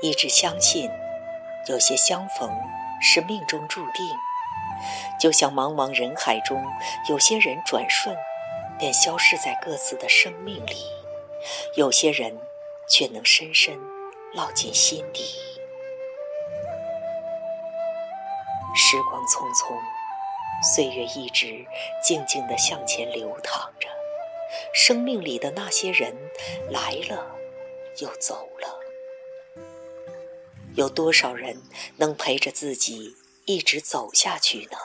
一直相信，有些相逢是命中注定。就像茫茫人海中，有些人转瞬便消失在各自的生命里，有些人却能深深烙进心底。时光匆匆，岁月一直静静地向前流淌着，生命里的那些人来了又走了。有多少人能陪着自己一直走下去呢？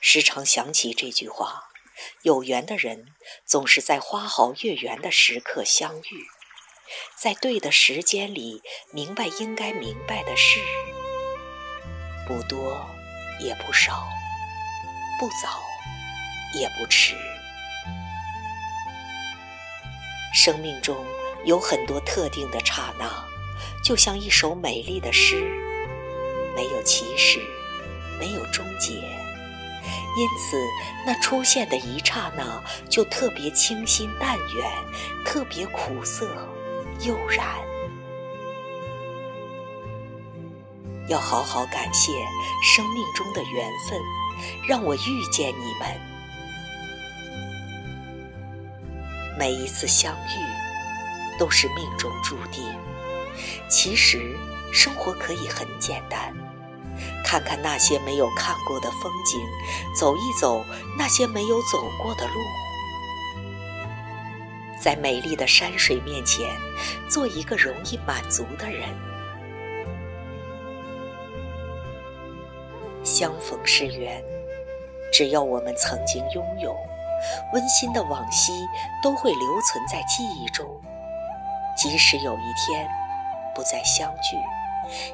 时常想起这句话：有缘的人总是在花好月圆的时刻相遇，在对的时间里明白应该明白的事，不多也不少，不早也不迟。生命中有很多特定的刹那。就像一首美丽的诗，没有起始，没有终结，因此那出现的一刹那就特别清新淡远，特别苦涩悠然。要好好感谢生命中的缘分，让我遇见你们。每一次相遇，都是命中注定。其实，生活可以很简单，看看那些没有看过的风景，走一走那些没有走过的路，在美丽的山水面前，做一个容易满足的人。相逢是缘，只要我们曾经拥有，温馨的往昔都会留存在记忆中，即使有一天。不再相聚，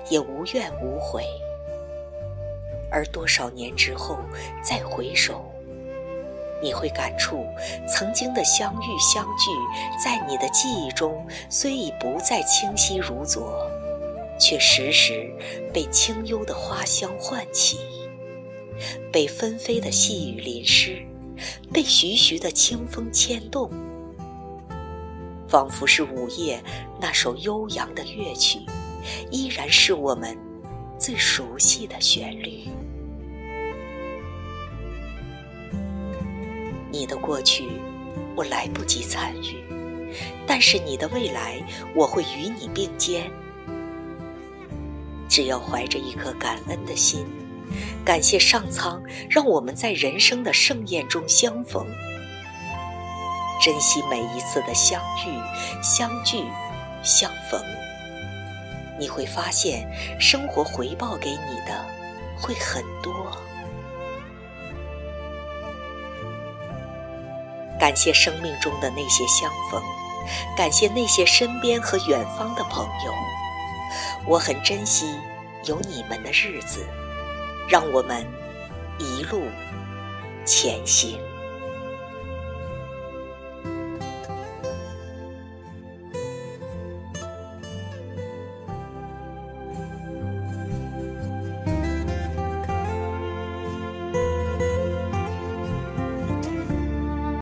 也无怨无悔。而多少年之后再回首，你会感触曾经的相遇相聚，在你的记忆中虽已不再清晰如昨，却时时被清幽的花香唤起，被纷飞的细雨淋湿，被徐徐的清风牵动。仿佛是午夜那首悠扬的乐曲，依然是我们最熟悉的旋律。你的过去，我来不及参与，但是你的未来，我会与你并肩。只要怀着一颗感恩的心，感谢上苍，让我们在人生的盛宴中相逢。珍惜每一次的相遇、相聚、相逢，你会发现生活回报给你的会很多。感谢生命中的那些相逢，感谢那些身边和远方的朋友，我很珍惜有你们的日子，让我们一路前行。